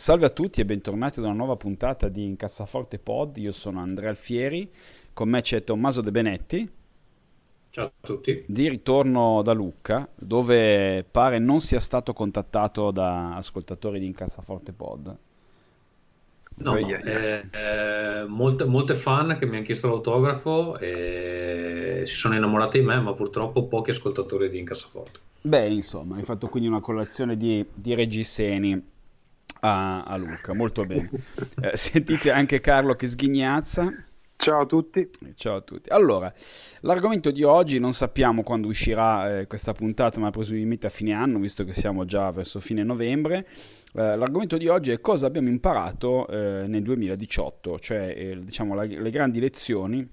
Salve a tutti e bentornati ad una nuova puntata di Incassaforte Pod. Io sono Andrea Alfieri, con me c'è Tommaso De Benetti. Ciao a tutti. Di ritorno da Lucca, dove pare non sia stato contattato da ascoltatori di Incassaforte Pod. No, no eh, eh, molte, molte, fan che mi hanno chiesto l'autografo e si sono innamorati di me, ma purtroppo pochi ascoltatori di Incassaforte. Beh, insomma, hai fatto quindi una colazione di, di reggiseni a, a Luca, molto bene. Eh, sentite anche Carlo che sghignazza. Ciao a tutti. Ciao a tutti. Allora, l'argomento di oggi non sappiamo quando uscirà eh, questa puntata, ma presumibilmente a fine anno, visto che siamo già verso fine novembre. Eh, l'argomento di oggi è cosa abbiamo imparato eh, nel 2018, cioè eh, diciamo la, le grandi lezioni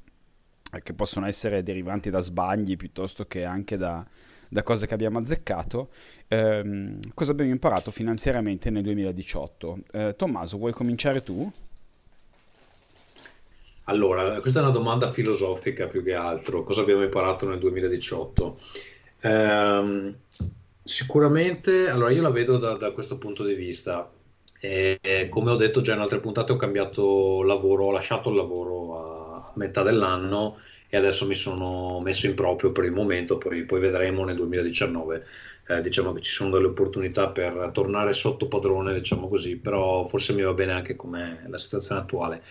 eh, che possono essere derivanti da sbagli piuttosto che anche da, da cose che abbiamo azzeccato, ehm, cosa abbiamo imparato finanziariamente nel 2018. Eh, Tommaso, vuoi cominciare tu? Allora, questa è una domanda filosofica più che altro. Cosa abbiamo imparato nel 2018? Eh, sicuramente, allora io la vedo da, da questo punto di vista. E, come ho detto già in altre puntate, ho cambiato lavoro, ho lasciato il lavoro a metà dell'anno e adesso mi sono messo in proprio per il momento, poi, poi vedremo nel 2019. Eh, diciamo che ci sono delle opportunità per tornare sotto padrone, diciamo così, però forse mi va bene anche come la situazione attuale.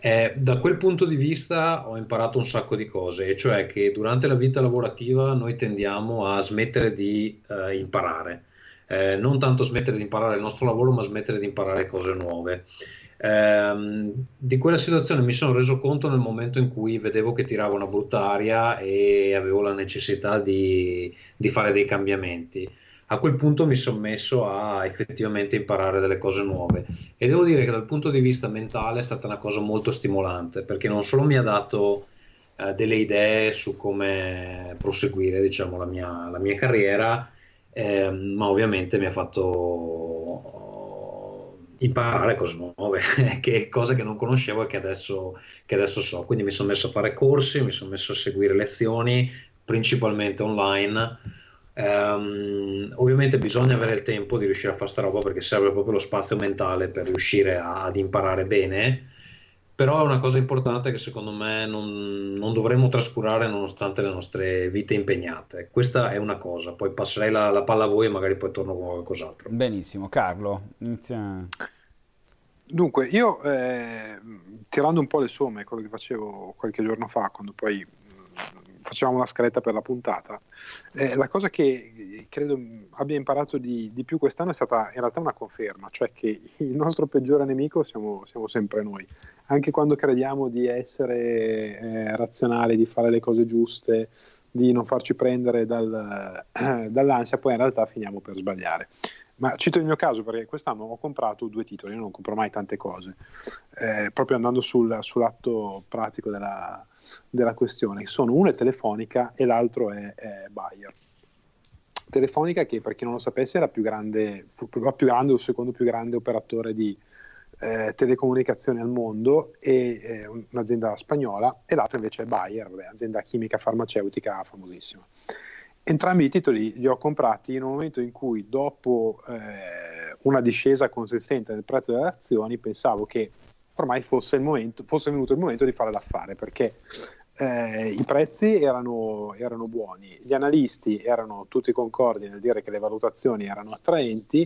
Eh, da quel punto di vista ho imparato un sacco di cose, e cioè che durante la vita lavorativa noi tendiamo a smettere di eh, imparare, eh, non tanto smettere di imparare il nostro lavoro, ma smettere di imparare cose nuove. Eh, di quella situazione mi sono reso conto nel momento in cui vedevo che tirava una brutta aria e avevo la necessità di, di fare dei cambiamenti. A quel punto mi sono messo a effettivamente imparare delle cose nuove e devo dire che dal punto di vista mentale è stata una cosa molto stimolante perché non solo mi ha dato eh, delle idee su come proseguire diciamo, la, mia, la mia carriera, eh, ma ovviamente mi ha fatto imparare cose nuove, che, cose che non conoscevo e che adesso, che adesso so. Quindi mi sono messo a fare corsi, mi sono messo a seguire lezioni, principalmente online. Um, ovviamente bisogna avere il tempo di riuscire a fare sta roba perché serve proprio lo spazio mentale per riuscire a, ad imparare bene però è una cosa importante che secondo me non, non, dovremmo trascurare nonostante le nostre vite impegnate. Questa è una cosa, poi passerei la, la palla a voi e magari poi torno con qualcos'altro. Benissimo, Carlo, inizia. Dunque, io eh, tirando un po' le somme, quello che facevo qualche giorno fa, quando poi facevamo la scaletta per la puntata. Eh, la cosa che credo abbia imparato di, di, più quest'anno è stata in realtà una conferma, cioè che il nostro peggiore nemico siamo, siamo sempre noi. Anche quando crediamo di essere eh, razionali, di fare le cose giuste, di non farci prendere dal, eh, dall'ansia, poi in realtà finiamo per sbagliare. Ma cito il mio caso perché quest'anno ho comprato due titoli, io non compro mai tante cose, eh, proprio andando sul, sull'atto pratico della, della questione. Sono uno è Telefonica e l'altro è, è Bayer. Telefonica che per chi non lo sapesse è la più grande, la più grande o il secondo più grande operatore di eh, telecomunicazioni al mondo e eh, un'azienda spagnola e l'altra invece è Bayer, vabbè, azienda chimica farmaceutica famosissima. Entrambi i titoli li ho comprati in un momento in cui dopo eh, una discesa consistente nel prezzo delle azioni pensavo che ormai fosse, momento, fosse venuto il momento di fare l'affare perché eh, i prezzi erano, erano, buoni, gli analisti erano tutti concordi nel dire che le valutazioni erano attraenti,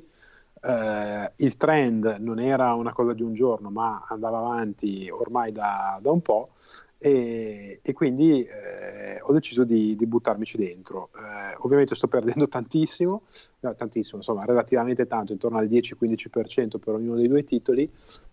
eh, il trend non era una cosa di un giorno ma andava avanti ormai da, da un po' e, e quindi eh, ho deciso di, di, buttarmici dentro. Eh, ovviamente sto perdendo tantissimo, no, tantissimo, insomma relativamente tanto, intorno al 10-15% per ognuno dei due titoli.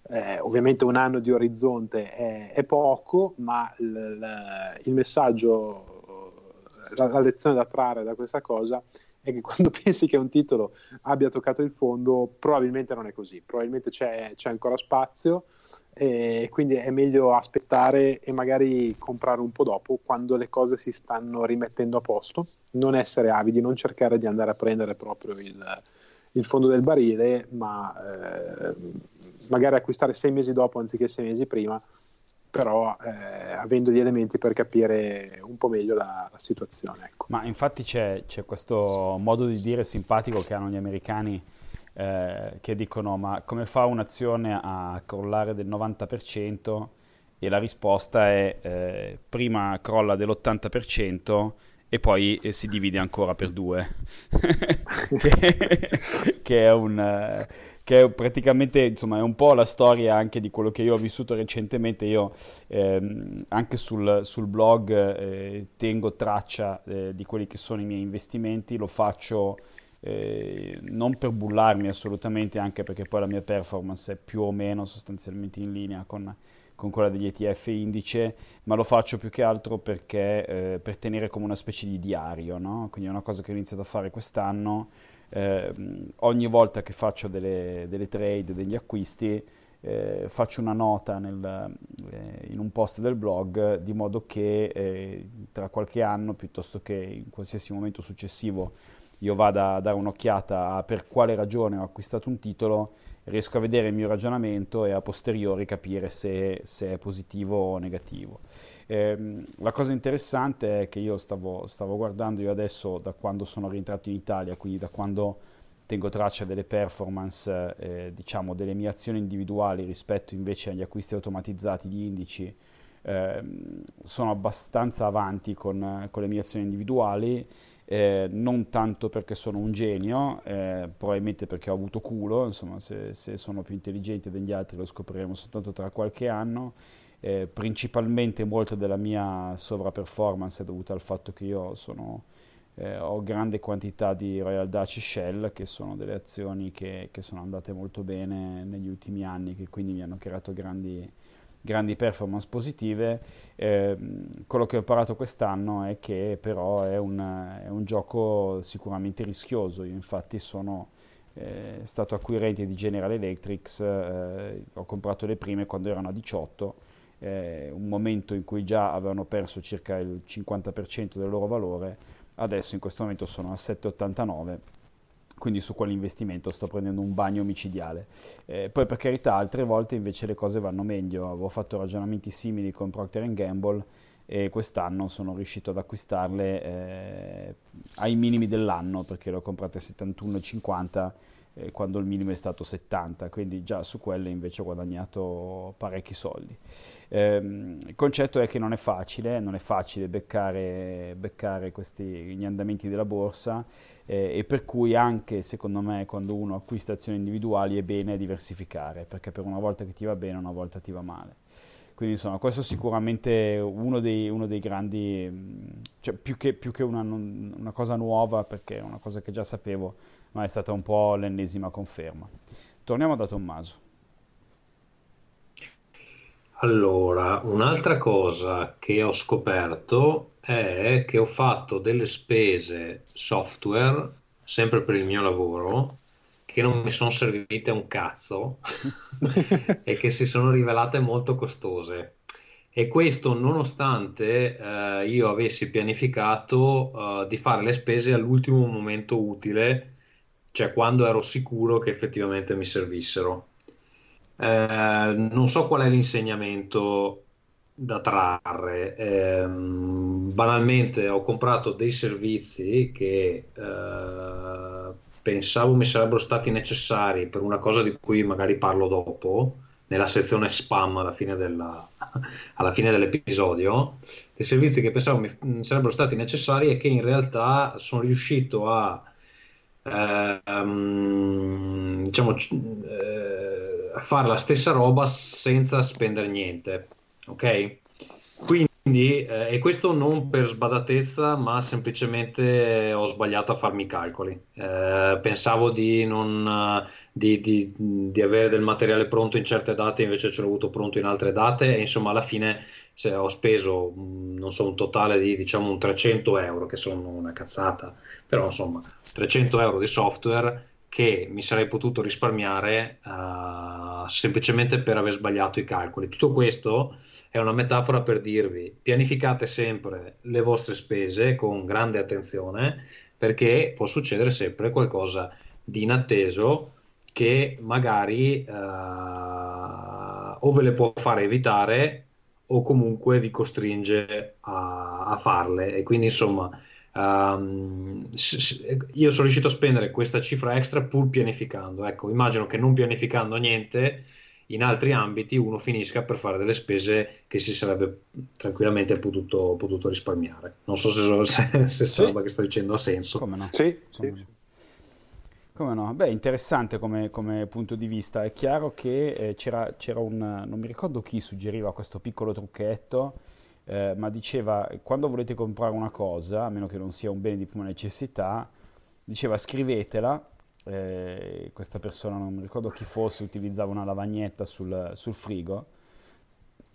Eh, ovviamente un anno di orizzonte è, è poco, ma l, l, il messaggio, la, la, lezione da trarre da questa cosa è che quando pensi che un titolo abbia toccato il fondo, probabilmente non è così, probabilmente c'è, c'è ancora spazio e quindi è meglio aspettare e magari comprare un po' dopo quando le cose si stanno rimettendo a posto, non essere avidi, non cercare di andare a prendere proprio il, il fondo del barile, ma eh, magari acquistare sei mesi dopo anziché sei mesi prima però eh, avendo gli elementi per capire un po' meglio la, la situazione. Ecco. Ma infatti c'è, c'è, questo modo di dire simpatico che hanno gli americani eh, che dicono ma come fa un'azione a crollare del 90%? E la risposta è eh, prima crolla dell'80% e poi eh, si divide ancora per due, che, che è un eh, che è praticamente insomma, è un po' la storia anche di quello che io ho vissuto recentemente. Io ehm, anche sul, sul blog eh, tengo traccia eh, di quelli che sono i miei investimenti, lo faccio eh, non per bullarmi assolutamente, anche perché poi la mia performance è più o meno sostanzialmente in linea con, con quella degli ETF indice, ma lo faccio più che altro perché eh, per tenere come una specie di diario, no? quindi è una cosa che ho iniziato a fare quest'anno eh, ogni volta che faccio delle, delle trade, degli acquisti, eh, faccio una nota nel, eh, in un post del blog di modo che eh, tra qualche anno, piuttosto che in qualsiasi momento successivo, io vada a dare un'occhiata a per quale ragione ho acquistato un titolo, riesco a vedere il mio ragionamento e a posteriori capire se, se è positivo o negativo. Eh, la cosa interessante è che io stavo, stavo, guardando, io adesso da quando sono rientrato in Italia, quindi da quando tengo traccia delle performance, eh, diciamo delle mie azioni individuali rispetto invece agli acquisti automatizzati di indici, eh, sono abbastanza avanti con, con, le mie azioni individuali. Eh, non tanto perché sono un genio, eh, probabilmente perché ho avuto culo, insomma se, se sono più intelligente degli altri lo scopriremo soltanto tra qualche anno, eh, principalmente molto della mia sovraperformance è dovuta al fatto che io sono, eh, ho grande quantità di Royal Dutch Shell, che sono delle azioni che, che, sono andate molto bene negli ultimi anni, che quindi mi hanno creato grandi, grandi performance positive. Eh, quello che ho imparato quest'anno è che però è un, è un gioco sicuramente rischioso. Io infatti sono eh, stato acquirente di General Electric, eh, ho comprato le prime quando erano a 18 eh, un momento in cui già avevano perso circa il 50% del loro valore, adesso in questo momento sono a 7,89 quindi su quell'investimento sto prendendo un bagno micidiale. Eh, poi per carità, altre volte invece le cose vanno meglio, avevo fatto ragionamenti simili con Procter Gamble e quest'anno sono riuscito ad acquistarle eh, ai minimi dell'anno perché le ho comprate a 71,50 eh, quando il minimo è stato 70, quindi già su quelle invece ho guadagnato parecchi soldi. Eh, il concetto è che non è facile, non è facile beccare, beccare questi, gli andamenti della borsa eh, e per cui anche secondo me quando uno acquista azioni individuali è bene diversificare, perché per una volta che ti va bene, una volta ti va male. Quindi insomma, questo è sicuramente uno dei, uno dei grandi, cioè più che, più che una, una, cosa nuova, perché è una cosa che già sapevo, ma è stata un po' l'ennesima conferma. Torniamo da Tommaso. Allora, un'altra cosa che ho scoperto è che ho fatto delle spese software, sempre per il mio lavoro, che non mi sono servite un cazzo e che si sono rivelate molto costose. E questo nonostante eh, io avessi pianificato eh, di fare le spese all'ultimo momento utile, cioè quando ero sicuro che effettivamente mi servissero. Eh, non so qual è l'insegnamento da trarre. Eh, banalmente ho comprato dei servizi che eh, pensavo mi sarebbero stati necessari per una cosa di cui magari parlo dopo, nella sezione spam alla fine, della, alla fine dell'episodio, dei servizi che pensavo mi sarebbero stati necessari e che in realtà sono riuscito a, um, diciamo, eh, fare la stessa roba senza spendere niente. Ok? Quindi quindi, eh, e questo non per sbadatezza, ma semplicemente ho sbagliato a farmi i calcoli. Eh, pensavo di, non, di, di, di, avere del materiale pronto in certe date, invece ce l'ho avuto pronto in altre date, e insomma, alla fine se ho speso, non so, un totale di diciamo un 300 euro, che sono una cazzata, però insomma, 300 euro di software che mi sarei potuto risparmiare uh, semplicemente per aver sbagliato i calcoli. Tutto questo è una metafora per dirvi pianificate sempre le vostre spese con grande attenzione perché può succedere sempre qualcosa di inatteso che magari uh, o ve le può fare evitare o comunque vi costringe a, a farle e quindi insomma um, io sono riuscito a spendere questa cifra extra pur pianificando ecco immagino che non pianificando niente in altri ambiti uno finisca per fare delle spese che si sarebbe tranquillamente potuto, potuto risparmiare. Non so se, se, se sì. roba che sto dicendo ha senso. Come no? Sì, Come sì. Come no? Beh, interessante come, come, punto di vista. È chiaro che eh, c'era, c'era, un... non mi ricordo chi suggeriva questo piccolo trucchetto, eh, ma diceva, quando volete comprare una cosa, a meno che non sia un bene di prima necessità, diceva scrivetela eh, questa persona, non mi ricordo chi fosse, utilizzava una lavagnetta sul, sul frigo.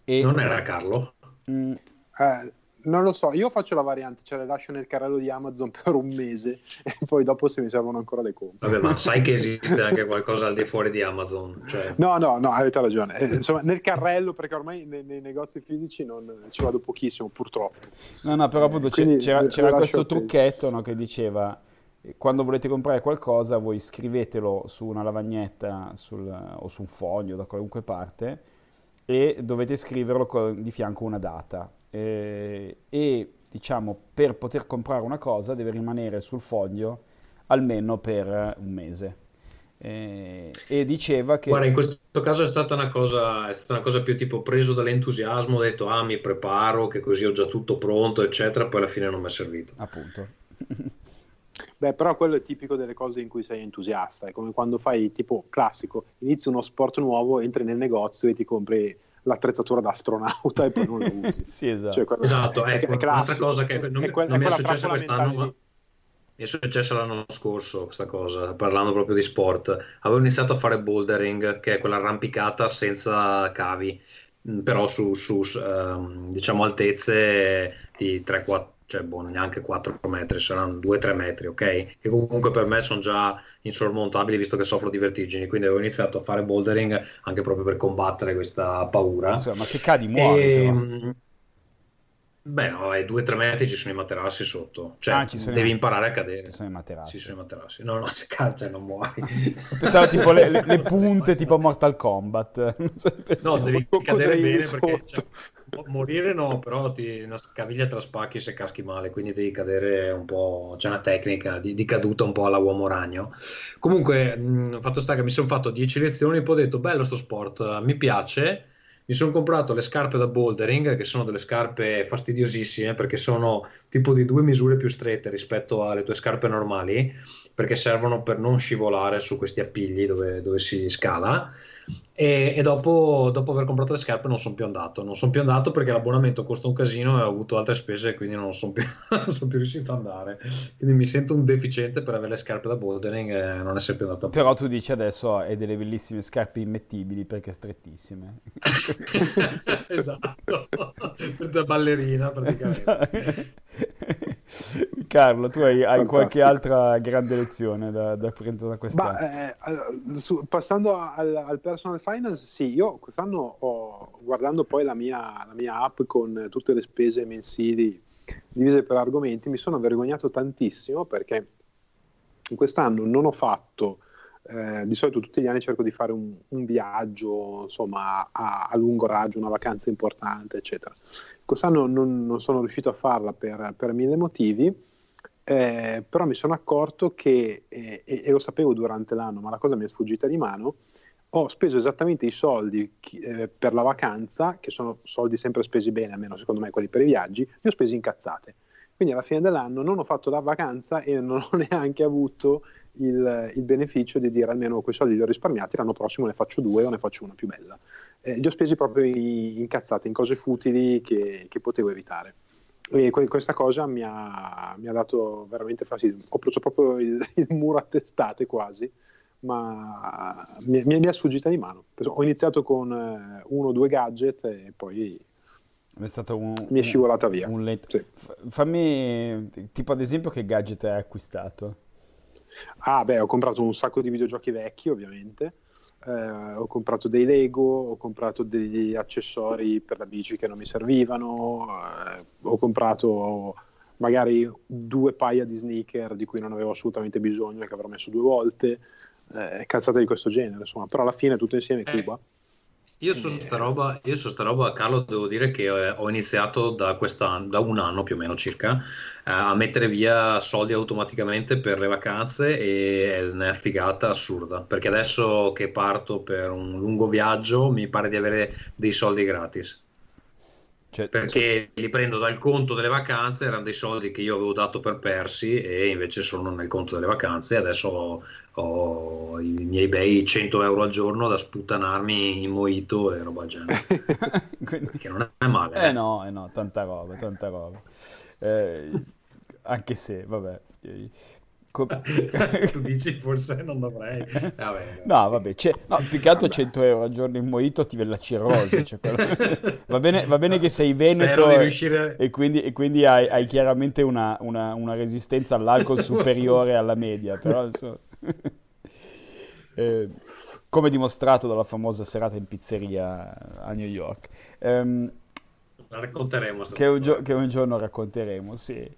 E, non era Carlo? Mh, mm, eh, non lo so, io faccio la variante, cioè le lascio nel carrello di Amazon per un mese e poi dopo se mi servono ancora le compro. Vabbè, ma sai che esiste anche qualcosa al di fuori di Amazon? Cioè... No, no, no, avete ragione. Eh, insomma, nel carrello, perché ormai nei, nei, negozi fisici non ci vado pochissimo, purtroppo. No, no, però appunto eh, c'era, c'era questo trucchetto no, che diceva quando volete comprare qualcosa voi scrivetelo su una lavagnetta sul, o su un foglio da qualunque parte e dovete scriverlo con, di fianco una data. E, e diciamo per poter comprare una cosa deve rimanere sul foglio almeno per un mese. E, e diceva che guarda in questo caso è stata una cosa è stata una cosa più tipo preso dall'entusiasmo ho detto ah mi preparo che così ho già tutto pronto eccetera poi alla fine non mi è servito. Appunto Beh, però quello è tipico delle cose in cui sei entusiasta, è come quando fai tipo classico, inizi uno sport nuovo, entri nel negozio e ti compri l'attrezzatura da astronauta e poi non lo usi. sì, esatto. Cioè, esatto, è, ecco, è un'altra cosa che non, è que- non mi è successa quest'anno, ma mi è successo l'anno scorso questa cosa, parlando proprio di sport. Avevo iniziato a fare bouldering, che è quella arrampicata senza cavi, però su, su um, diciamo altezze di 3-4 cioè boh, neanche 4 metri, saranno 2-3 metri, ok? Che comunque per me sono già insormontabili visto che soffro di vertigini, quindi avevo iniziato a fare bouldering anche proprio per combattere questa paura. Ma se cadi muori. E... Beh, no, ai 2-3 metri ci sono i materassi sotto, cioè ah, devi i... imparare a cadere. Ci sono i materassi. Ci sono i materassi. No, no, se cade cioè, non muori. Pensavo tipo le, le punte tipo Mortal Kombat. no, devi cadere bene perché cioè, morire no, però ti, una caviglia te la spacchi se caschi male, quindi devi cadere un po', c'è una tecnica di, di caduta un po' alla uomo ragno. Comunque, mh, fatto sta che mi sono fatto 10 lezioni poi ho detto, bello sto sport, mi piace, mi sono comprato le scarpe da bouldering, che sono delle scarpe fastidiosissime perché sono tipo di due misure più strette rispetto alle tue scarpe normali, perché servono per non scivolare su questi appigli dove, dove si scala e, e dopo, dopo, aver comprato le scarpe non sono più andato non sono più andato perché l'abbonamento costa un casino e ho avuto altre spese e quindi non sono più, sono più riuscito ad andare quindi mi sento un deficiente per avere le scarpe da bouldering e non essere più andato a però tu dici adesso hai delle bellissime scarpe immettibili perché strettissime esatto per da ballerina praticamente esatto. Carlo, tu hai, hai qualche altra grande lezione da, da prendere da quest'anno? Eh, su, passando al, al, personal finance, sì, io quest'anno ho, guardando poi la mia, la mia app con tutte le spese mensili divise per argomenti, mi sono vergognato tantissimo perché quest'anno non ho fatto eh, di solito tutti gli anni cerco di fare un, un viaggio insomma a, a, lungo raggio, una vacanza importante, eccetera. Quest'anno non, non sono riuscito a farla per, per mille motivi, eh, però mi sono accorto che, eh, e, e, lo sapevo durante l'anno, ma la cosa mi è sfuggita di mano, ho speso esattamente i soldi eh, per la vacanza, che sono soldi sempre spesi bene, almeno secondo me quelli per i viaggi, li ho spesi in cazzate. Quindi alla fine dell'anno non ho fatto la vacanza e non ho neanche avuto il, il, beneficio di dire almeno quei soldi li ho risparmiati, l'anno prossimo ne faccio due o ne faccio una più bella. eh, li ho spesi proprio in, in cazzate, in cose futili che, che potevo evitare. E questa cosa mi ha, mi ha, dato veramente fastidio. Ho preso proprio il, il muro a testate quasi, ma mi, mi, è sfuggita di mano. Ho iniziato con eh, uno o due gadget e poi è stato un, mi è scivolata via. Un let... sì. Fammi, tipo ad esempio, che gadget hai acquistato? Ah, beh, ho comprato un sacco di videogiochi vecchi, ovviamente eh, ho comprato dei Lego, ho comprato degli accessori per la bici che non mi servivano, eh, ho comprato magari due paia di sneaker di cui non avevo assolutamente bisogno e che avrò messo due volte, eh, cazzate di questo genere, insomma, però alla fine tutto insieme eh, Cuba. Io su sta roba, io su sta roba, Carlo, devo dire che eh, ho iniziato da, da un anno più o meno circa eh, a mettere via soldi automaticamente per le vacanze e è una figata assurda perché adesso che parto per un lungo viaggio mi pare di avere dei soldi gratis. Cioè, perché li prendo dal conto delle vacanze, erano dei soldi che io avevo dato per persi e invece sono nel conto delle vacanze. Adesso ho, ho i miei bei 100 euro al giorno da sputtanarmi in mojito e roba genere. Quindi... Perché non è male. Eh, eh no, eh no, tanta roba, tanta roba. Eh, anche se, vabbè, Com- tu dici forse non dovrei. Vabbè, no, vabbè, no, più che altro 100 euro al giorno in mojito ti viene la cirrosi. Cioè quello... va, bene, va, bene, che sei veneto e, riuscire... e, quindi, e quindi hai, hai, chiaramente una, una, una, resistenza all'alcol superiore alla media, però insomma... eh, come dimostrato dalla famosa serata in pizzeria a New York. Um, la racconteremo. Che un, gio- che un giorno racconteremo, sì.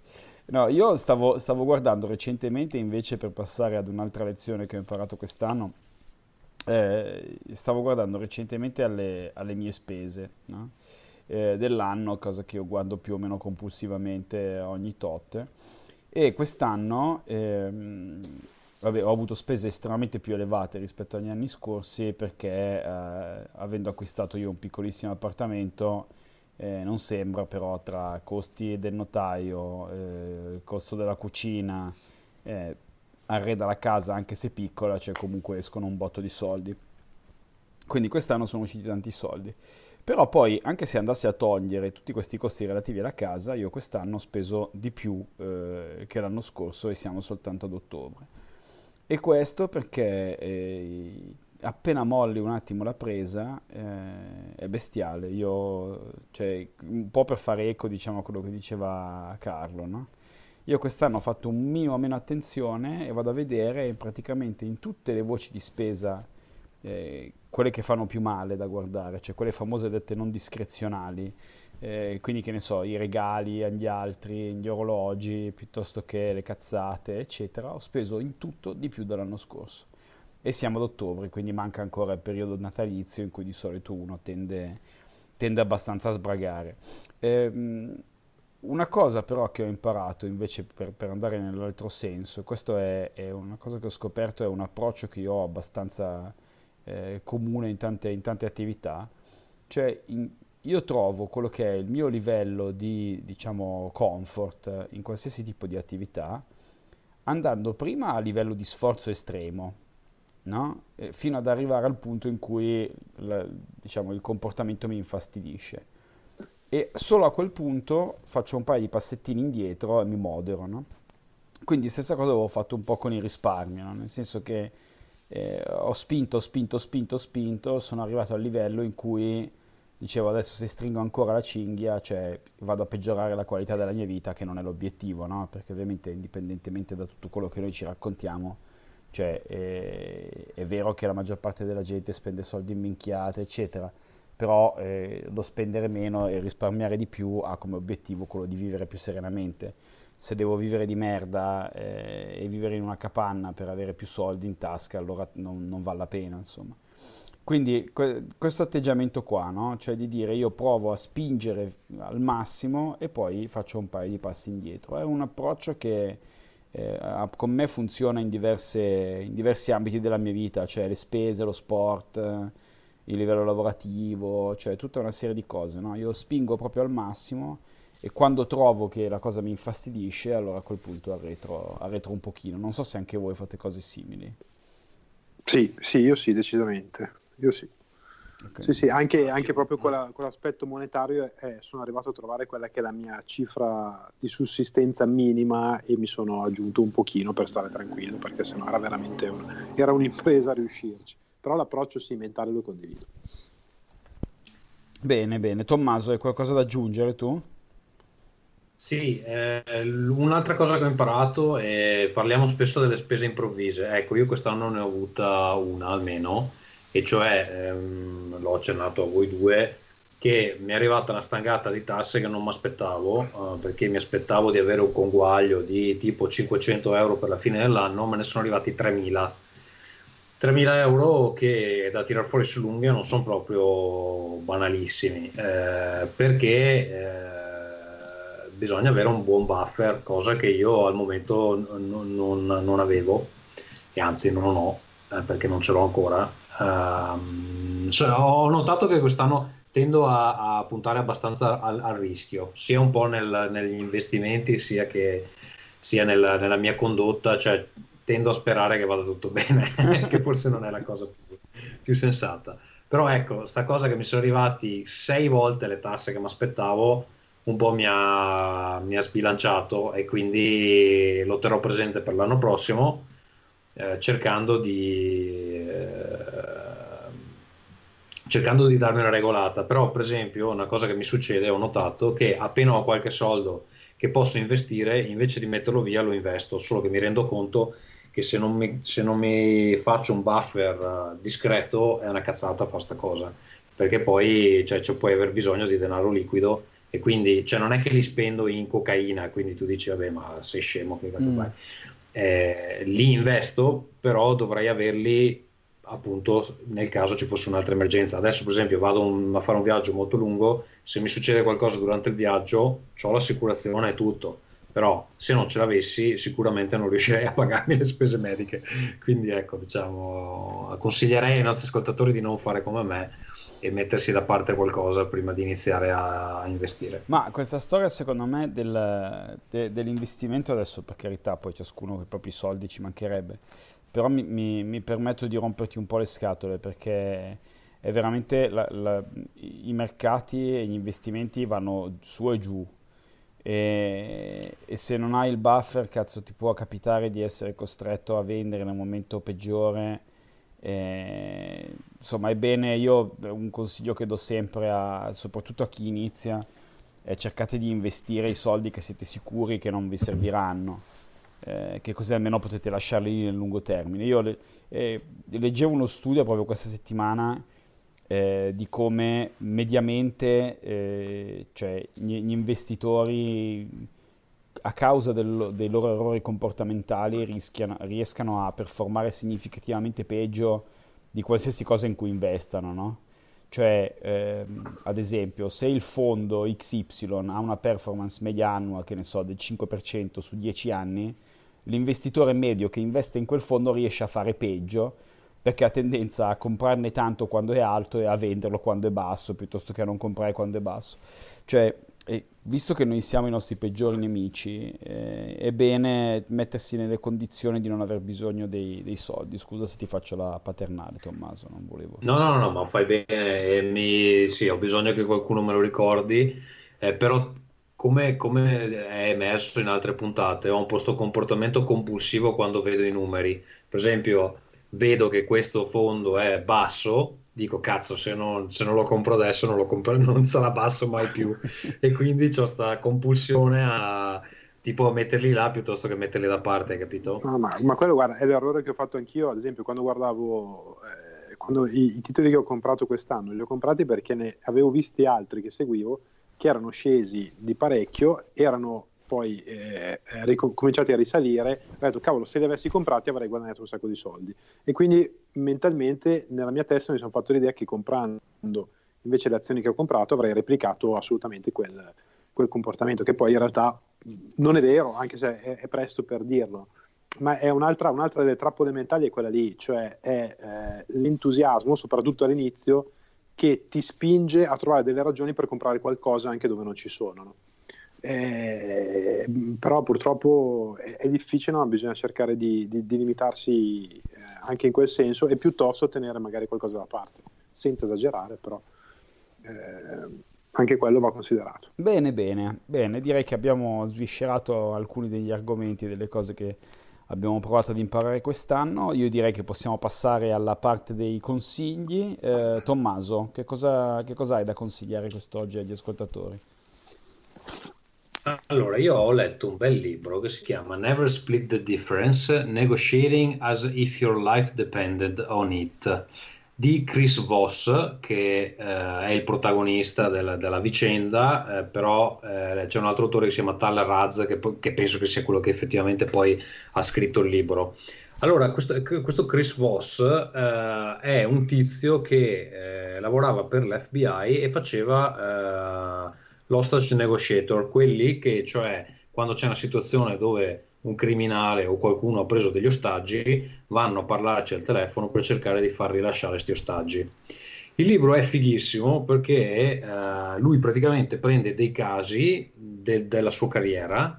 No, io stavo, stavo, guardando recentemente invece per passare ad un'altra lezione che ho imparato quest'anno. Eh, stavo guardando recentemente alle, alle mie spese no? eh, dell'anno, cosa che io guardo più o meno compulsivamente ogni tot. E quest'anno ehm, vabbè, ho avuto spese estremamente più elevate rispetto agli anni scorsi perché eh, avendo acquistato io un piccolissimo appartamento eh, non sembra però tra costi del notaio, eh, costo della cucina, eh, arreda la casa anche se piccola, cioè comunque escono un botto di soldi. Quindi quest'anno sono usciti tanti soldi. Però poi, anche se andassi a togliere tutti questi costi relativi alla casa, io quest'anno ho speso di più eh, che l'anno scorso e siamo soltanto ad ottobre. E questo perché eh, appena molli un attimo la presa eh, è bestiale. Io, cioè, un po' per fare eco diciamo, a quello che diceva Carlo, no? Io quest'anno ho fatto un minimo meno attenzione e vado a vedere praticamente in tutte le voci di spesa eh, quelle che fanno più male da guardare, cioè quelle famose dette non discrezionali, eh, quindi che ne so, i regali agli altri, gli orologi, piuttosto che le cazzate, eccetera, ho speso in tutto di più dell'anno scorso e siamo ad ottobre, quindi manca ancora il periodo natalizio in cui di solito uno tende, tende abbastanza a sbragare. Ehm, una cosa però che ho imparato invece per, per andare nell'altro senso, questo è, è, una cosa che ho scoperto, è un approccio che io ho abbastanza eh, comune in tante, in tante, attività, cioè in, io trovo quello che è il mio livello di diciamo comfort in qualsiasi tipo di attività andando prima a livello di sforzo estremo no? fino ad arrivare al punto in cui la, diciamo, il comportamento mi infastidisce. E solo a quel punto faccio un paio di passettini indietro e mi modero. No? Quindi stessa cosa avevo fatto un po' con il risparmio, no? nel senso che eh, ho spinto, spinto, spinto, spinto, sono arrivato al livello in cui dicevo adesso se stringo ancora la cinghia, cioè vado a peggiorare la qualità della mia vita, che non è l'obiettivo, no? perché ovviamente indipendentemente da tutto quello che noi ci raccontiamo, cioè, è, è, vero che la maggior parte della gente spende soldi in minchiate, eccetera, però eh, lo spendere meno e risparmiare di più ha come obiettivo quello di vivere più serenamente. Se devo vivere di merda eh, e vivere in una capanna per avere più soldi in tasca, allora non, non vale la pena, insomma. Quindi que- questo atteggiamento qua, no? cioè di dire io provo a spingere al massimo e poi faccio un paio di passi indietro, è un approccio che eh, con me funziona in, diverse, in, diversi ambiti della mia vita, cioè le spese, lo sport, il livello lavorativo, cioè tutta una serie di cose. No? Io spingo proprio al massimo e quando trovo che la cosa mi infastidisce, allora a quel punto arretro, arretro un pochino. Non so se anche voi fate cose simili. Sì, sì, io sì, decisamente. Io sì. Okay. Sì, sì, anche, anche proprio quella, quell'aspetto monetario eh, sono arrivato a trovare quella che è la mia cifra di sussistenza minima e mi sono aggiunto un pochino per stare tranquillo, perché sennò era veramente un, era un'impresa riuscirci. Però l'approccio sì, mentale lo condivido. Bene, bene. Tommaso, hai qualcosa da aggiungere tu? Sì, eh, un'altra cosa che ho imparato è parliamo spesso delle spese improvvise. Ecco, io quest'anno ne ho avuta una almeno e cioè ehm, l'ho accennato a voi due che mi è arrivata una stangata di tasse che non mi aspettavo eh, perché mi aspettavo di avere un conguaglio di tipo 500 euro per la fine dell'anno me ne sono arrivati 3000 3000 euro che da tirare fuori su lunghe non sono proprio banalissimi eh, perché eh, bisogna avere un buon buffer cosa che io al momento non, non, non avevo e anzi non ho eh, perché non ce l'ho ancora Cioè, ho notato che quest'anno tendo a, a puntare abbastanza al, al, rischio, sia un po' nel, negli investimenti, sia, che, sia nel, nella mia condotta, cioè tendo a sperare che vada tutto bene, che forse non è la cosa più, più sensata. Però ecco, sta cosa che mi sono arrivati sei volte le tasse che mi aspettavo, un po' mi ha, mi ha, sbilanciato e quindi lo terrò presente per l'anno prossimo, eh, cercando di... Eh, cercando di darmi una regolata, però per esempio una cosa che mi succede, ho notato che appena ho qualche soldo che posso investire, invece di metterlo via lo investo, solo che mi rendo conto che se non mi, se non mi faccio un buffer uh, discreto è una cazzata fare questa cosa, perché poi cioè, puoi aver bisogno di denaro liquido e quindi cioè, non è che li spendo in cocaina, quindi tu dici vabbè ma sei scemo, che cazzo mm. fai? Eh, li investo, però dovrei averli appunto nel caso ci fosse un'altra emergenza. Adesso, per esempio, vado un, a fare un viaggio molto lungo, se mi succede qualcosa durante il viaggio, ho l'assicurazione e tutto. Però se non ce l'avessi, sicuramente non riuscirei a pagarmi le spese mediche. Quindi ecco, diciamo, consiglierei ai nostri ascoltatori di non fare come me e mettersi da parte qualcosa prima di iniziare a investire. Ma questa storia, secondo me, del, de, dell'investimento adesso, per carità, poi ciascuno con i propri soldi ci mancherebbe però mi, mi, mi, permetto di romperti un po' le scatole perché è veramente la, la, i mercati e gli investimenti vanno su e giù. E, e, se non hai il buffer cazzo ti può capitare di essere costretto a vendere nel momento peggiore. E, insomma è bene io un consiglio che do sempre a, soprattutto a chi inizia è cercate di investire i soldi che siete sicuri che non vi serviranno eh, che così almeno potete lasciarli lì nel lungo termine. Io le, eh, leggevo uno studio proprio questa settimana eh, di come mediamente eh, cioè, gli, gli, investitori a causa del, dei loro errori comportamentali riescano a performare significativamente peggio di qualsiasi cosa in cui investano, no? Cioè, ehm, ad esempio, se il fondo XY ha una performance media annua, che ne so, del 5% su 10 anni, l'investitore medio che investe in quel fondo riesce a fare peggio perché ha tendenza a comprarne tanto quando è alto e a venderlo quando è basso piuttosto che a non comprare quando è basso. Cioè, eh, visto che noi siamo i nostri peggiori nemici, eh, è bene mettersi nelle condizioni di non aver bisogno dei, dei, soldi. Scusa se ti faccio la paternale, Tommaso, non volevo. No, no, no, ma fai bene. Mi... Sì, ho bisogno che qualcuno me lo ricordi, eh, però come, come, è emerso in altre puntate, ho un po' comportamento compulsivo quando vedo i numeri. Per esempio, vedo che questo fondo è basso, dico cazzo, se non, se non lo compro adesso non, lo compro, non sarà basso mai più. e quindi ho questa compulsione a tipo metterli là piuttosto che metterli da parte, capito? No, ma, ma, quello guarda, è l'errore che ho fatto anch'io, ad esempio, quando guardavo eh, quando i, i, titoli che ho comprato quest'anno, li ho comprati perché ne avevo visti altri che seguivo che erano scesi di parecchio, erano poi eh, ricominciati a risalire, ho detto cavolo se li avessi comprati avrei guadagnato un sacco di soldi. E quindi mentalmente nella mia testa mi sono fatto l'idea che comprando invece le azioni che ho comprato avrei replicato assolutamente quel, quel comportamento che poi in realtà non è vero anche se è, è presto per dirlo. Ma è un'altra, un'altra, delle trappole mentali è quella lì cioè è eh, l'entusiasmo soprattutto all'inizio che ti spinge a trovare delle ragioni per comprare qualcosa anche dove non ci sono. No? Eh, però purtroppo è, è, difficile, no? bisogna cercare di, di, di limitarsi eh, anche in quel senso e piuttosto tenere magari qualcosa da parte. senza esagerare, però eh, anche quello va considerato. Bene, bene, bene, direi che abbiamo sviscerato alcuni degli argomenti, delle cose che abbiamo provato ad imparare quest'anno. Io direi che possiamo passare alla parte dei consigli. Eh, Tommaso, che cosa, che cosa hai da consigliare quest'oggi agli ascoltatori? Allora, io ho letto un bel libro che si chiama Never Split the Difference, Negotiating as if your life depended on it di Chris Voss, che eh, è il protagonista della, della vicenda, eh, però eh, c'è un altro autore che si chiama Tal Raz, che, che, penso che sia quello che effettivamente poi ha scritto il libro. Allora, questo, questo Chris Voss eh, è un tizio che eh, lavorava per l'FBI e faceva eh, l'hostage negotiator, quelli che, cioè, quando c'è una situazione dove un criminale o qualcuno ha preso degli ostaggi, vanno a parlarci al telefono per cercare di far rilasciare questi ostaggi. Il libro è fighissimo perché eh, lui praticamente prende dei casi de- della sua carriera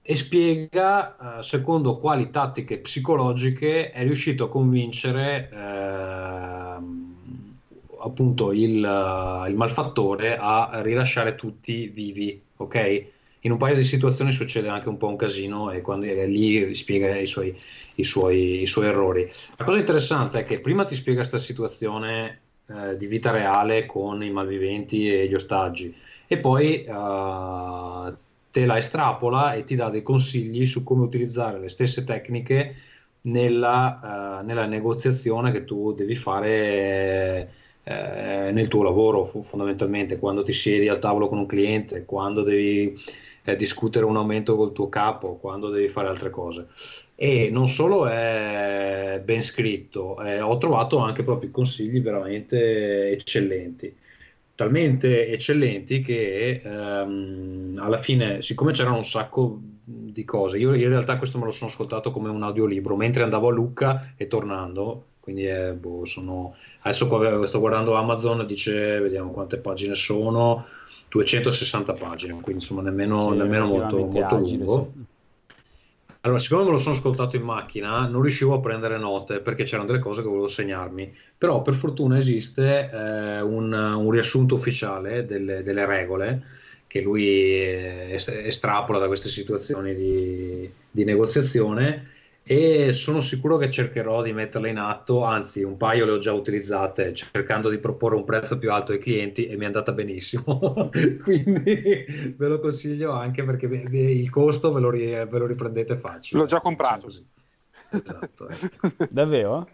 e spiega eh, secondo quali tattiche psicologiche è riuscito a convincere eh, appunto il, il malfattore a rilasciare tutti vivi, ok? In un paio di situazioni succede anche un po' un casino e quando è lì spiega i suoi, i, suoi, i suoi, errori. La cosa interessante è che prima ti spiega questa situazione eh, di vita reale con i malviventi e gli ostaggi e poi uh, te la estrapola e ti dà dei consigli su come utilizzare le stesse tecniche nella, uh, nella negoziazione che tu devi fare. Eh, nel tuo lavoro fondamentalmente quando ti siedi al tavolo con un cliente, quando devi eh, discutere un aumento col tuo capo, quando devi fare altre cose. E non solo è ben scritto, eh, ho trovato anche proprio consigli veramente eccellenti talmente eccellenti che ehm, alla fine, siccome c'erano un sacco di cose, io in realtà questo me lo sono ascoltato come un audiolibro mentre andavo a Lucca e tornando, quindi è, boh, sono... adesso qua sto guardando Amazon, dice vediamo quante pagine sono, 260 pagine, quindi insomma nemmeno, sì, nemmeno molto, molto agile, lungo. Sì. Allora, siccome me lo sono ascoltato in macchina, non riuscivo a prendere note perché c'erano delle cose che volevo segnarmi. Però per fortuna esiste eh, un, un, riassunto ufficiale delle, delle regole che lui estrapola da queste situazioni di, di negoziazione e sono sicuro che cercherò di metterle in atto, anzi un paio le ho già utilizzate cercando di proporre un prezzo più alto ai clienti e mi è andata benissimo, quindi ve lo consiglio anche perché il costo ve lo, ve lo riprendete facile. L'ho già comprato. Esatto, eh. Davvero?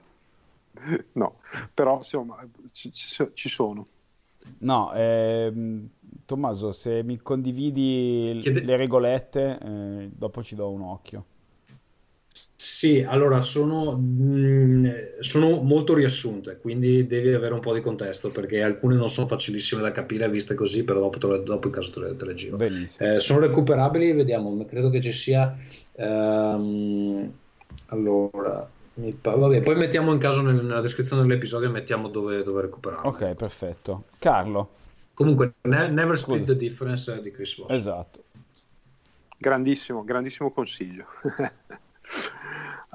No, però insomma ci, ci sono. No, ehm, Tommaso, se mi condividi Chiede... le regolette, eh, dopo ci do un occhio. Sì, allora sono, mh, mm, sono, molto riassunte, quindi devi avere un po' di contesto perché alcune non sono facilissime da capire viste così, però dopo, dopo in caso te le, te le giro. Eh, sono recuperabili, vediamo, credo che ci sia... Um, allora, vabbè, poi mettiamo in caso nel, nella descrizione dell'episodio mettiamo dove, dove recuperarlo. Ok, perfetto. Carlo. Comunque, ne, Never Split Scusa. the Difference di Chris Voss. Esatto. Grandissimo, grandissimo consiglio.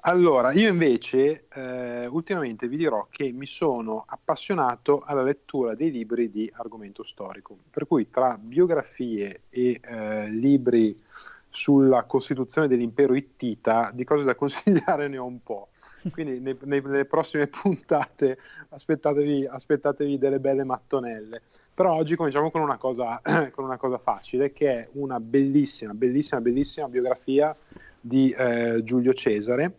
Allora, io invece eh, ultimamente vi dirò che mi sono appassionato alla lettura dei libri di argomento storico, per cui tra biografie e eh, libri sulla costituzione dell'impero ittita, di cose da consigliare ne ho un po'. Quindi nei, nei, nelle prossime puntate aspettatevi, aspettatevi, delle belle mattonelle. Però oggi cominciamo con una, cosa, con una cosa facile, che è una bellissima, bellissima, bellissima biografia di eh, Giulio Cesare,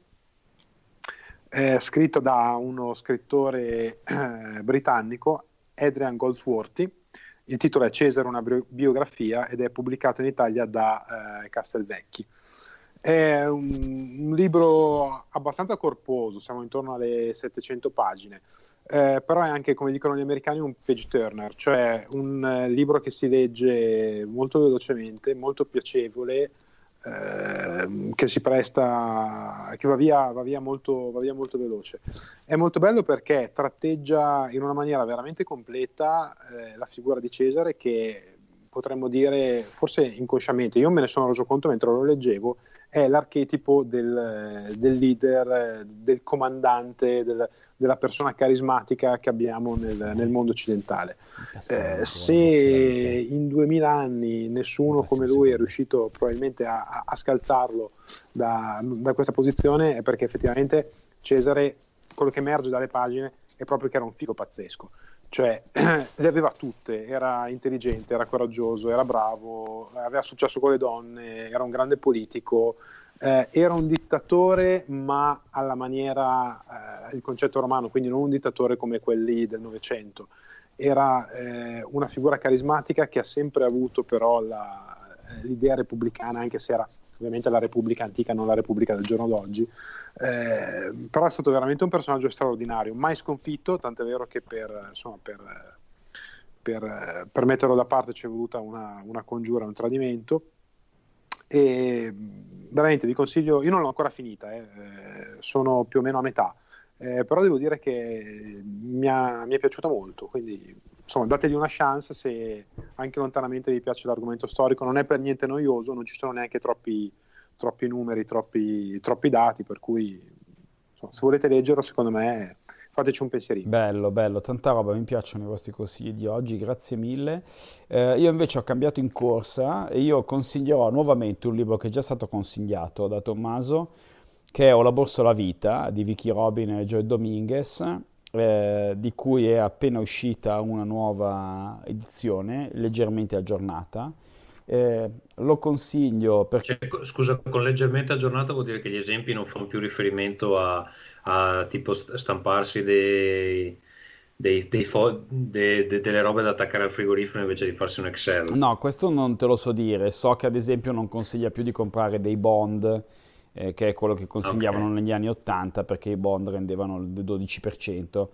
eh, scritto da uno scrittore eh, britannico, Adrian Goldsworthy. Il titolo è Cesare, una biografia ed è pubblicato in Italia da eh, Castelvecchi. È un, un, libro abbastanza corposo, siamo intorno alle 700 pagine, eh, però è anche, come dicono gli americani, un page turner, cioè un eh, libro che si legge molto velocemente, molto piacevole, Ehm, che si presta, che va via, va, via molto, va via molto veloce. È molto bello perché tratteggia in una maniera veramente completa eh, la figura di Cesare che potremmo dire, forse inconsciamente, io me ne sono reso conto mentre lo leggevo, è l'archetipo del, del leader, del comandante, del, della persona carismatica che abbiamo nel, nel mondo occidentale. Eh, se in 2000 anni nessuno come lui è riuscito probabilmente a, a scalzarlo da, da questa posizione è perché effettivamente Cesare, quello che emerge dalle pagine è proprio che era un figo pazzesco. Cioè le aveva tutte, era intelligente, era coraggioso, era bravo, aveva successo con le donne, era un grande politico, eh, era un dittatore ma alla maniera, eh, il concetto romano, quindi non un dittatore come quelli del Novecento, era eh, una figura carismatica che ha sempre avuto però la, eh, l'idea repubblicana, anche se era ovviamente la Repubblica antica, non la Repubblica del giorno d'oggi, eh, però è stato veramente un personaggio straordinario, mai sconfitto, tant'è vero che per, insomma, per, per, per metterlo da parte ci è voluta una, una congiura, un tradimento. E veramente vi consiglio, io non l'ho ancora finita, eh, sono più o meno a metà, eh, però devo dire che mi, ha, mi è piaciuta molto, quindi insomma, dategli una chance se anche lontanamente vi piace l'argomento storico, non è per niente noioso, non ci sono neanche troppi, troppi numeri, troppi, troppi, dati, per cui insomma, se volete leggerlo, secondo me fateci un pensierino. Bello, bello, tanta roba, mi piacciono i vostri consigli di oggi, grazie mille. Eh, io invece ho cambiato in corsa e io consiglierò nuovamente un libro che è già stato consigliato da Tommaso, che è Ho la borsa la vita di Vicky Robin e Joy Dominguez eh, di cui è appena uscita una nuova edizione, leggermente aggiornata. Eh, lo consiglio perché... Cioè, scusa, con leggermente aggiornata vuol dire che gli esempi non fanno più riferimento a, a tipo stamparsi dei, dei, dei fo- de, de, delle robe da attaccare al frigorifero invece di farsi un Excel. No, questo non te lo so dire. So che ad esempio non consiglia più di comprare dei bond eh, che è quello che consigliavano okay. negli anni 80 perché i bond rendevano il 12%,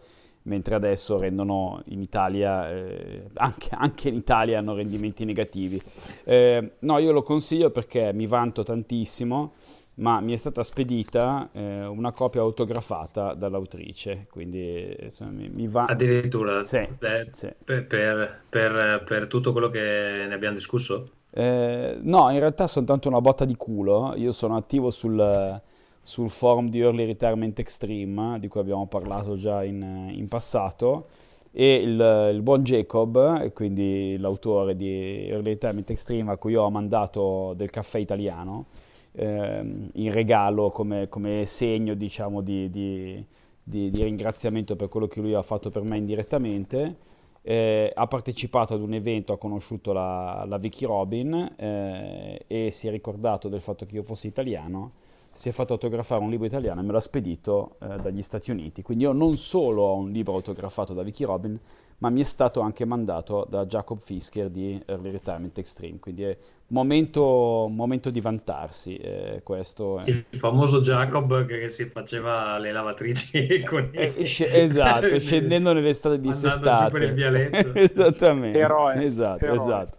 mentre adesso rendono in Italia, eh, anche, anche, in Italia hanno rendimenti negativi. Eh, no, io lo consiglio perché mi vanto tantissimo, ma mi è stata spedita eh, una copia autografata dall'autrice, quindi insomma, mi, mi va... Addirittura? Sì, Beh, sì. Per, per, per, per tutto quello che ne abbiamo discusso? Eh, no, in realtà sono tanto una botta di culo. Io sono attivo sul, sul forum di Early Retirement Extreme, di cui abbiamo parlato già in, in passato. E il, il, buon Jacob, quindi l'autore di Early Retirement Extreme, a cui ho mandato del caffè italiano eh, in regalo come, come segno diciamo, di, di, di, di ringraziamento per quello che lui ha fatto per me indirettamente eh, ha partecipato ad un evento, ha conosciuto la, la Vicky Robin eh, e si è ricordato del fatto che io fossi italiano, si è fatto autografare un libro italiano e me l'ha spedito eh, dagli Stati Uniti. Quindi io non solo ho un libro autografato da Vicky Robin, ma mi è stato anche mandato da Jacob Fisker di Early Retirement Extreme, quindi è momento, momento di vantarsi eh, questo. Il famoso Jacob che si faceva le lavatrici con i... Eh, esatto, scendendo nelle strade di Sestate. per il dialetto. Esattamente. Eroe. Esatto, Eroe. esatto.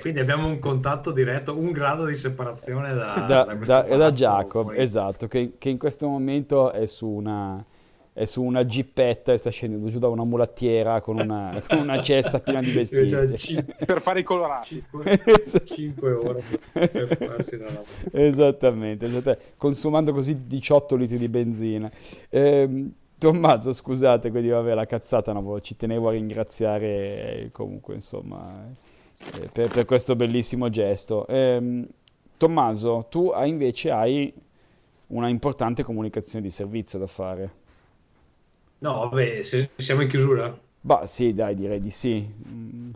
Quindi abbiamo un contatto diretto, un grado di separazione da, da, da, da Jacob, poi. esatto, che, che in questo momento è su una è su una gippetta e sta scendendo giù da una mulattiera con una, con una cesta piena di vestiti. Cioè, c- per fare i colorati. 5 ore per farsi la esattamente, esattamente, consumando così 18 litri di benzina. Eh, Tommaso, scusate, quindi vabbè la cazzata, no, ci tenevo a ringraziare eh, comunque insomma eh, per, per, questo bellissimo gesto. Eh, Tommaso, tu hai, invece hai una importante comunicazione di servizio da fare. No, vabbè, se siamo in chiusura. Bah, sì, dai, direi di sì.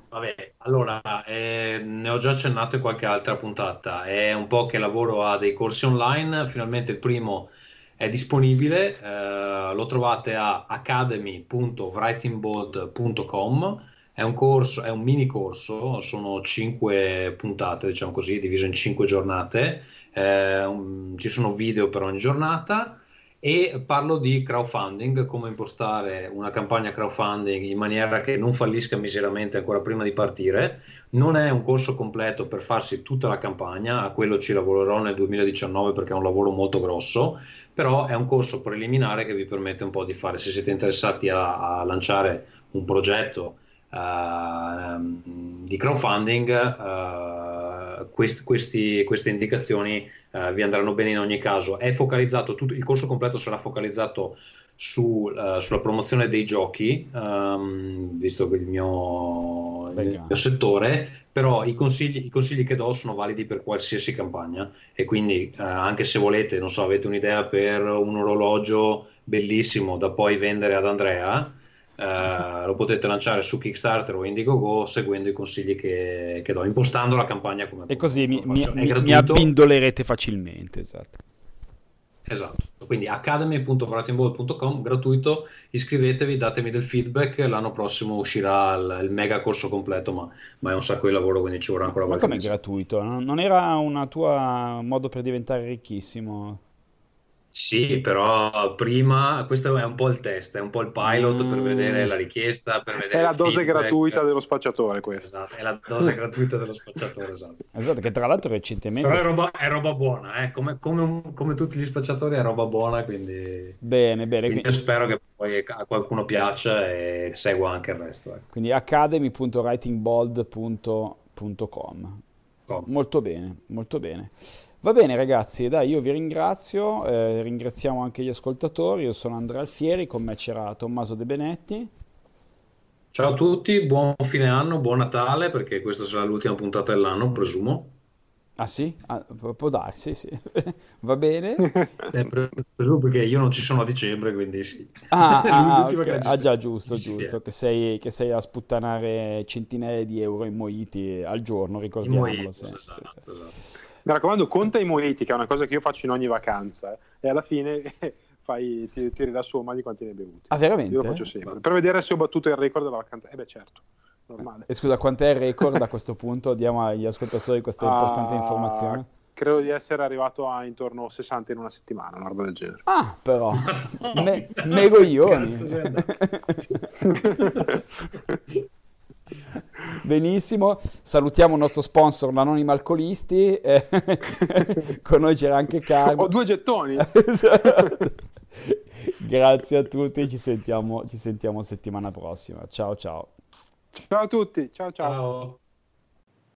Vabbè, allora, eh, ne ho già accennato in qualche altra puntata. È un po' che lavoro a dei corsi online. Finalmente il primo è disponibile. Eh, lo trovate a academy.writingboard.com. È un corso, è un mini corso, sono cinque puntate, diciamo così, diviso in cinque giornate. Eh, un, ci sono video per ogni giornata e parlo di crowdfunding, come impostare una campagna crowdfunding in maniera che non fallisca miseramente ancora prima di partire. Non è un corso completo per farsi tutta la campagna, a quello ci lavorerò nel 2019 perché è un lavoro molto grosso, però è un corso preliminare che vi permette un po' di fare, se siete interessati a, a lanciare un progetto di crowdfunding, uh, quest, questi, queste indicazioni uh, vi andranno bene in ogni caso. È focalizzato, tutto, il corso completo sarà focalizzato su, uh, sulla promozione dei giochi, um, visto che il mio, il mio settore, però i consigli, i consigli, che do sono validi per qualsiasi campagna e quindi uh, anche se volete, non so, avete un'idea per un orologio bellissimo da poi vendere ad Andrea, Uh, lo potete lanciare su Kickstarter o Indiegogo seguendo i consigli che, che do, impostando la campagna come E così mi, mi, mi, abbindolerete facilmente, esatto. Esatto, quindi academy.writingball.com gratuito, iscrivetevi, datemi del feedback, l'anno prossimo uscirà il, il mega corso completo, ma, ma, è un sacco di lavoro, quindi ci vorrà ancora qualche Ma come gratuito? Non era un tuo modo per diventare ricchissimo? Sì, però prima questo è un po' il test, è un po' il pilot per vedere la richiesta, per vedere È la dose feedback. gratuita dello spacciatore questa. Esatto, è la dose gratuita dello spacciatore, esatto. Esatto, che tra l'altro recentemente... Però è roba, è roba buona, eh? come, come, come, tutti gli spacciatori è roba buona, quindi... Bene, bene. Quindi quindi... spero che poi a qualcuno piaccia e segua anche il resto. Ecco. Quindi academy.writingbold.com Molto bene, molto bene. Va bene ragazzi, dai, io vi ringrazio, eh, ringraziamo anche gli ascoltatori, io sono Andrea Alfieri, con me c'era Tommaso De Benetti. Ciao a tutti, buon fine anno, buon Natale, perché questa sarà l'ultima puntata dell'anno, presumo. Ah sì? Ah, può darsi, sì. Va bene. Eh, presumo perché io non ci sono a dicembre, quindi sì. Ah, ah, okay. ah già, giusto, giusto, che sei, che sei, a sputtanare centinaia di euro in moiti al giorno, ricordiamolo. Moiti, esatto, sì, esatto. Mi raccomando, conta i moneti, che è una cosa che io faccio in ogni vacanza. E alla fine fai, ti, tiri la somma di quanti ne hai bevuti. Ah, veramente? Io lo faccio sempre. Per vedere se ho battuto il record della vacanza. Eh beh, certo. Normale. E scusa, quant'è il record a questo punto? Diamo agli ascoltatori questa ah, importante informazione. Credo di essere arrivato a intorno a 60 in una settimana, una roba del genere. Ah, però. Me- megoglioni. Benissimo, salutiamo il nostro sponsor, l'Anonima Alcolisti. Eh, con noi c'era anche Carlo. Ho due gettoni. Grazie a tutti, ci sentiamo, ci sentiamo settimana prossima. Ciao ciao. Ciao a tutti, ciao ciao. ciao.